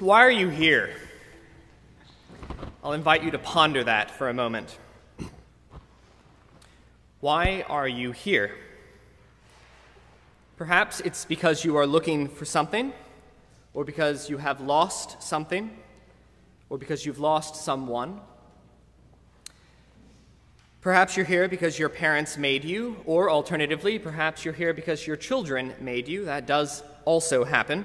Why are you here? I'll invite you to ponder that for a moment. Why are you here? Perhaps it's because you are looking for something, or because you have lost something, or because you've lost someone. Perhaps you're here because your parents made you, or alternatively, perhaps you're here because your children made you. That does also happen.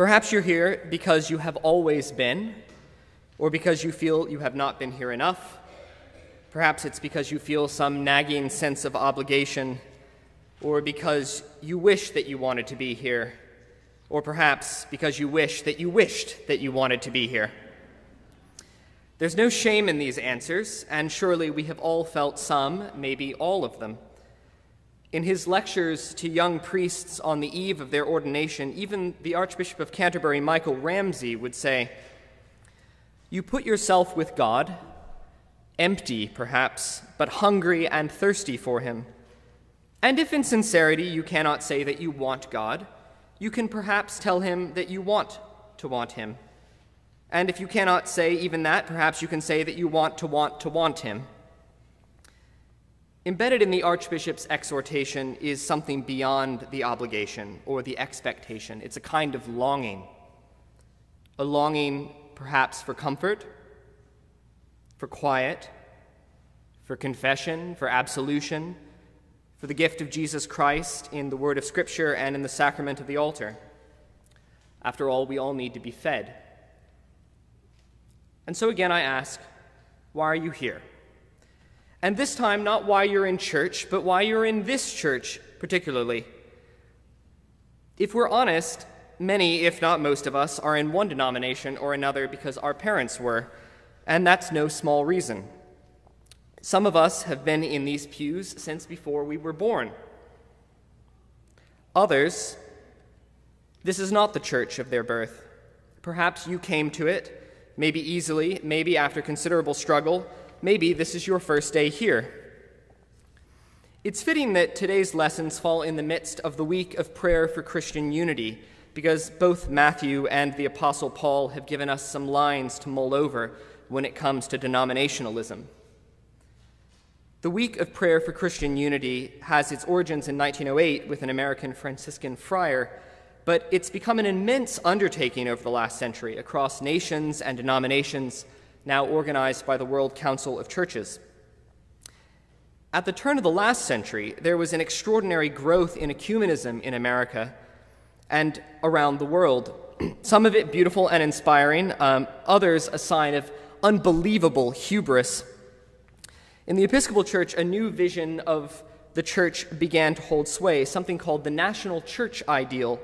Perhaps you're here because you have always been, or because you feel you have not been here enough. Perhaps it's because you feel some nagging sense of obligation, or because you wish that you wanted to be here, or perhaps because you wish that you wished that you wanted to be here. There's no shame in these answers, and surely we have all felt some, maybe all of them. In his lectures to young priests on the eve of their ordination, even the Archbishop of Canterbury, Michael Ramsey, would say, You put yourself with God, empty perhaps, but hungry and thirsty for him. And if in sincerity you cannot say that you want God, you can perhaps tell him that you want to want him. And if you cannot say even that, perhaps you can say that you want to want to want him. Embedded in the Archbishop's exhortation is something beyond the obligation or the expectation. It's a kind of longing. A longing, perhaps, for comfort, for quiet, for confession, for absolution, for the gift of Jesus Christ in the word of Scripture and in the sacrament of the altar. After all, we all need to be fed. And so again, I ask, why are you here? And this time, not why you're in church, but why you're in this church particularly. If we're honest, many, if not most of us, are in one denomination or another because our parents were, and that's no small reason. Some of us have been in these pews since before we were born. Others, this is not the church of their birth. Perhaps you came to it maybe easily, maybe after considerable struggle, maybe this is your first day here. It's fitting that today's lessons fall in the midst of the week of prayer for Christian unity, because both Matthew and the Apostle Paul have given us some lines to mull over when it comes to denominationalism. The Week of Prayer for Christian Unity has its origins in 1908 with an American Franciscan friar but it's become an immense undertaking over the last century across nations and denominations, now organized by the World Council of Churches. At the turn of the last century, there was an extraordinary growth in ecumenism in America and around the world. Some of it beautiful and inspiring, um, others a sign of unbelievable hubris. In the Episcopal Church, a new vision of the church began to hold sway, something called the national church ideal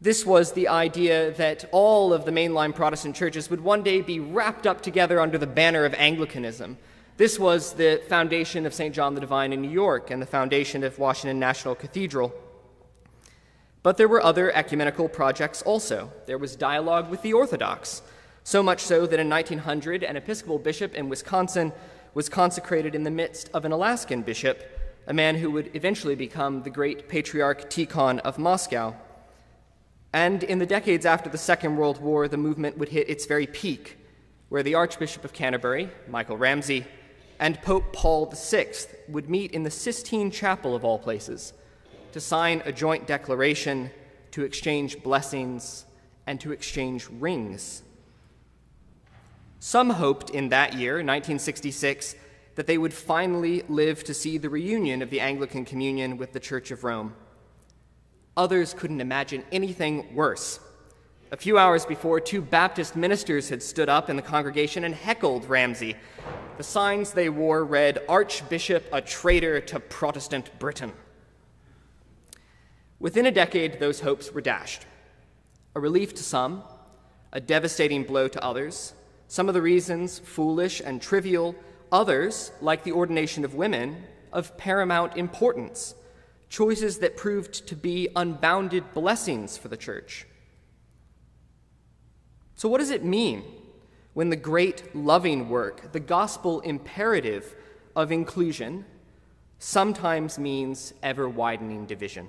this was the idea that all of the mainline Protestant churches would one day be wrapped up together under the banner of Anglicanism. This was the foundation of St. John the Divine in New York and the foundation of Washington National Cathedral. But there were other ecumenical projects also. There was dialogue with the Orthodox, so much so that in 1900, an Episcopal bishop in Wisconsin was consecrated in the midst of an Alaskan bishop, a man who would eventually become the great Patriarch Tikhon of Moscow. And in the decades after the Second World War, the movement would hit its very peak, where the Archbishop of Canterbury, Michael Ramsey, and Pope Paul VI would meet in the Sistine Chapel of all places to sign a joint declaration, to exchange blessings, and to exchange rings. Some hoped in that year, 1966, that they would finally live to see the reunion of the Anglican Communion with the Church of Rome. Others couldn't imagine anything worse. A few hours before, two Baptist ministers had stood up in the congregation and heckled Ramsey. The signs they wore read, Archbishop, a traitor to Protestant Britain. Within a decade, those hopes were dashed. A relief to some, a devastating blow to others. Some of the reasons foolish and trivial, others, like the ordination of women, of paramount importance choices that proved to be unbounded blessings for the church. So, what does it mean when the great loving work, the gospel imperative of inclusion, sometimes means ever widening division?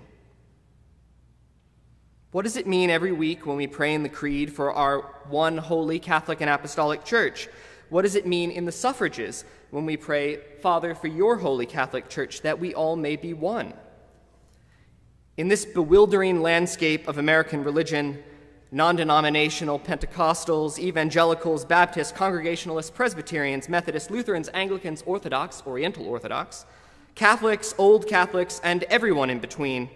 What does it mean every week when we pray in the Creed for our one holy Catholic and Apostolic Church? What does it mean in the suffrages when we pray, Father, for your holy Catholic Church, that we all may be one? In this bewildering landscape of American religion, non denominational Pentecostals, evangelicals, Baptists, Congregationalists, Presbyterians, Methodists, Lutherans, Anglicans, Orthodox, Oriental Orthodox, Catholics, Old Catholics, and everyone in between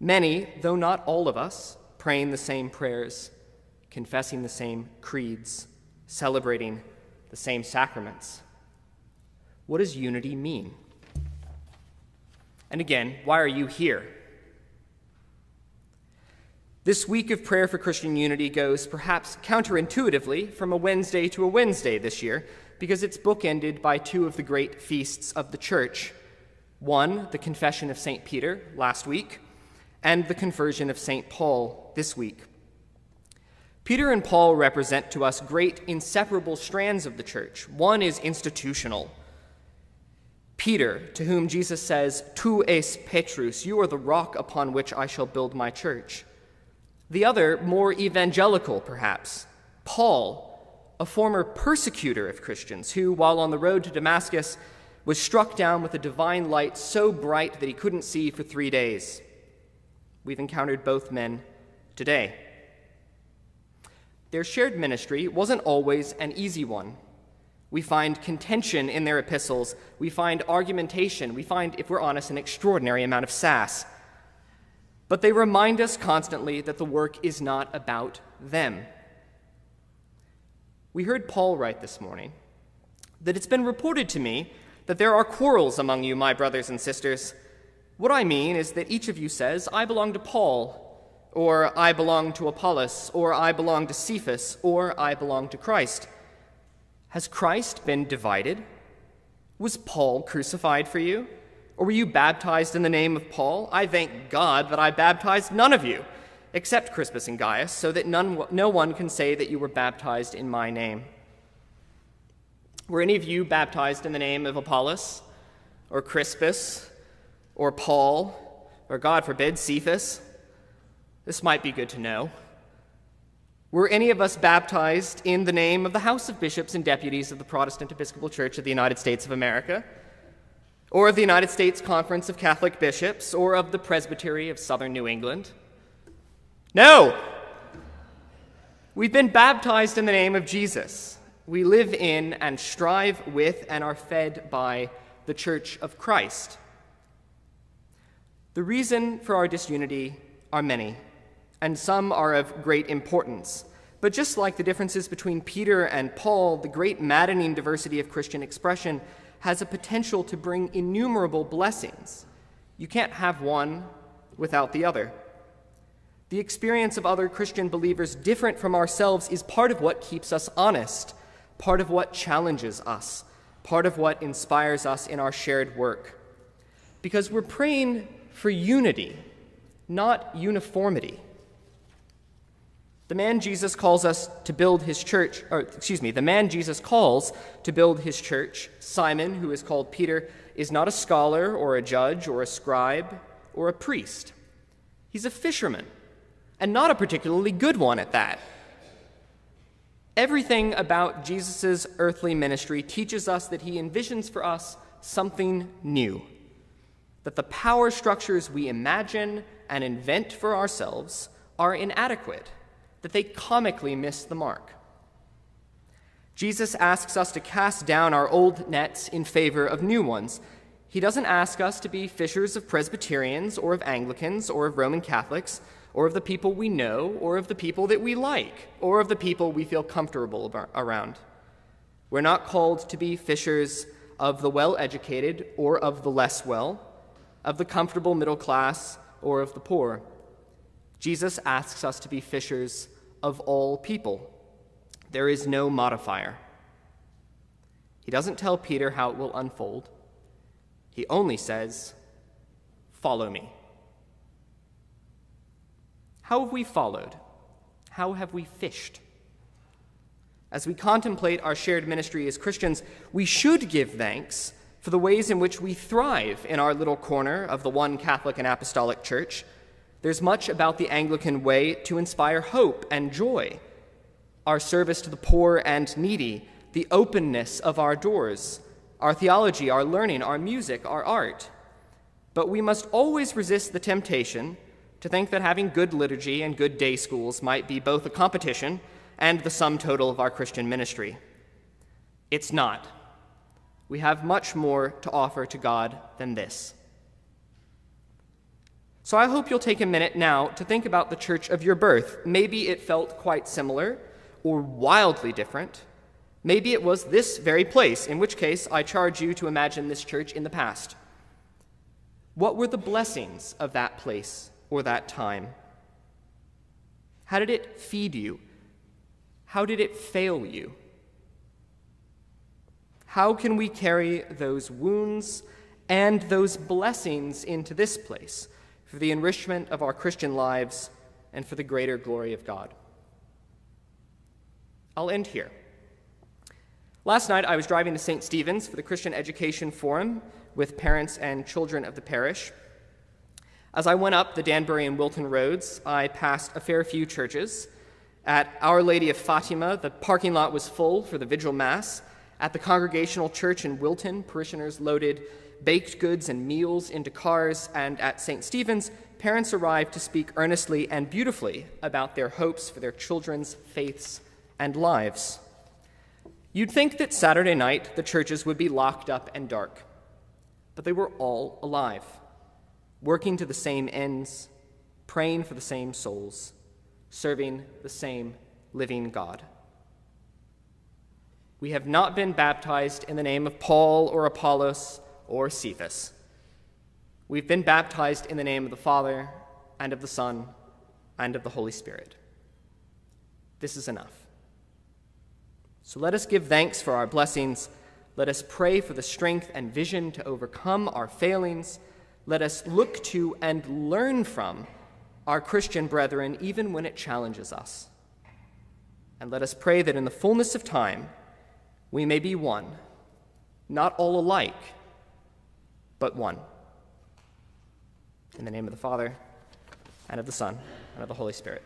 Many, though not all of us, praying the same prayers, confessing the same creeds, celebrating the same sacraments. What does unity mean? And again, why are you here? This week of prayer for Christian unity goes perhaps counterintuitively from a Wednesday to a Wednesday this year because it's bookended by two of the great feasts of the church. One, the Confession of St. Peter last week, and the conversion of St. Paul this week. Peter and Paul represent to us great inseparable strands of the church. One is institutional. Peter, to whom Jesus says, Tu es Petrus, you are the rock upon which I shall build my church. The other, more evangelical perhaps, Paul, a former persecutor of Christians, who, while on the road to Damascus, was struck down with a divine light so bright that he couldn't see for three days. We've encountered both men today. Their shared ministry wasn't always an easy one. We find contention in their epistles. We find argumentation. We find, if we're honest, an extraordinary amount of sass. But they remind us constantly that the work is not about them. We heard Paul write this morning that it's been reported to me that there are quarrels among you, my brothers and sisters. What I mean is that each of you says, I belong to Paul, or I belong to Apollos, or I belong to Cephas, or I belong to Christ. Has Christ been divided? Was Paul crucified for you? Or were you baptized in the name of Paul? I thank God that I baptized none of you, except Crispus and Gaius, so that none, no one can say that you were baptized in my name. Were any of you baptized in the name of Apollos, or Crispus, or Paul, or God forbid, Cephas. This might be good to know. Were any of us baptized in the name of the House of Bishops and Deputies of the Protestant Episcopal Church of the United States of America, or of the United States Conference of Catholic Bishops, or of the Presbytery of Southern New England? No! We've been baptized in the name of Jesus. We live in and strive with and are fed by the Church of Christ. The reason for our disunity are many, and some are of great importance. But just like the differences between Peter and Paul, the great maddening diversity of Christian expression has a potential to bring innumerable blessings. You can't have one without the other. The experience of other Christian believers different from ourselves is part of what keeps us honest, part of what challenges us, part of what inspires us in our shared work. Because we're praying for unity, not uniformity. The man Jesus calls us to build his church, or excuse me, the man Jesus calls to build his church, Simon, who is called Peter, is not a scholar or a judge or a scribe or a priest. He's a fisherman, and not a particularly good one at that. Everything about Jesus' earthly ministry teaches us that he envisions for us something new that the power structures we imagine and invent for ourselves are inadequate, that they comically miss the mark. Jesus asks us to cast down our old nets in favor of new ones. He doesn't ask us to be fishers of Presbyterians or of Anglicans or of Roman Catholics or of the people we know or of the people that we like or of the people we feel comfortable around. We're not called to be fishers of the well educated or of the less well of the comfortable middle class, or of the poor. Jesus asks us to be fishers of all people. There is no modifier. He doesn't tell Peter how it will unfold, he only says, Follow me. How have we followed? How have we fished? As we contemplate our shared ministry as Christians, we should give thanks for the ways in which we thrive in our little corner of the one Catholic and Apostolic Church. There's much about the Anglican way to inspire hope and joy. Our service to the poor and needy, the openness of our doors, our theology, our learning, our music, our art. But we must always resist the temptation to think that having good liturgy and good day schools might be both a competition and the sum total of our Christian ministry. It's not. We have much more to offer to God than this. So I hope you'll take a minute now to think about the church of your birth. Maybe it felt quite similar or wildly different. Maybe it was this very place, in which case I charge you to imagine this church in the past. What were the blessings of that place or that time? How did it feed you? How did it fail you? How can we carry those wounds and those blessings into this place for the enrichment of our Christian lives and for the greater glory of God? I'll end here. Last night, I was driving to St. Stephen's for the Christian Education Forum with parents and children of the parish. As I went up the Danbury and Wilton roads, I passed a fair few churches. At Our Lady of Fatima, the parking lot was full for the Vigil Mass. At the Congregational Church in Wilton, parishioners loaded baked goods and meals into cars. And at St. Stephen's, parents arrived to speak earnestly and beautifully about their hopes for their children's faiths and lives. You'd think that Saturday night the churches would be locked up and dark, but they were all alive working to the same ends, praying for the same souls, serving the same living God. We have not been baptized in the name of Paul or Apollos or Cephas. We've been baptized in the name of the Father and of the Son and of the Holy Spirit. This is enough. So let us give thanks for our blessings. Let us pray for the strength and vision to overcome our failings let us look to and learn from our Christian brethren, even when it challenges us. And let us pray that in the fullness of time, we may be one, not all alike, but one. In the name of the Father, and of the Son, and of the Holy Spirit.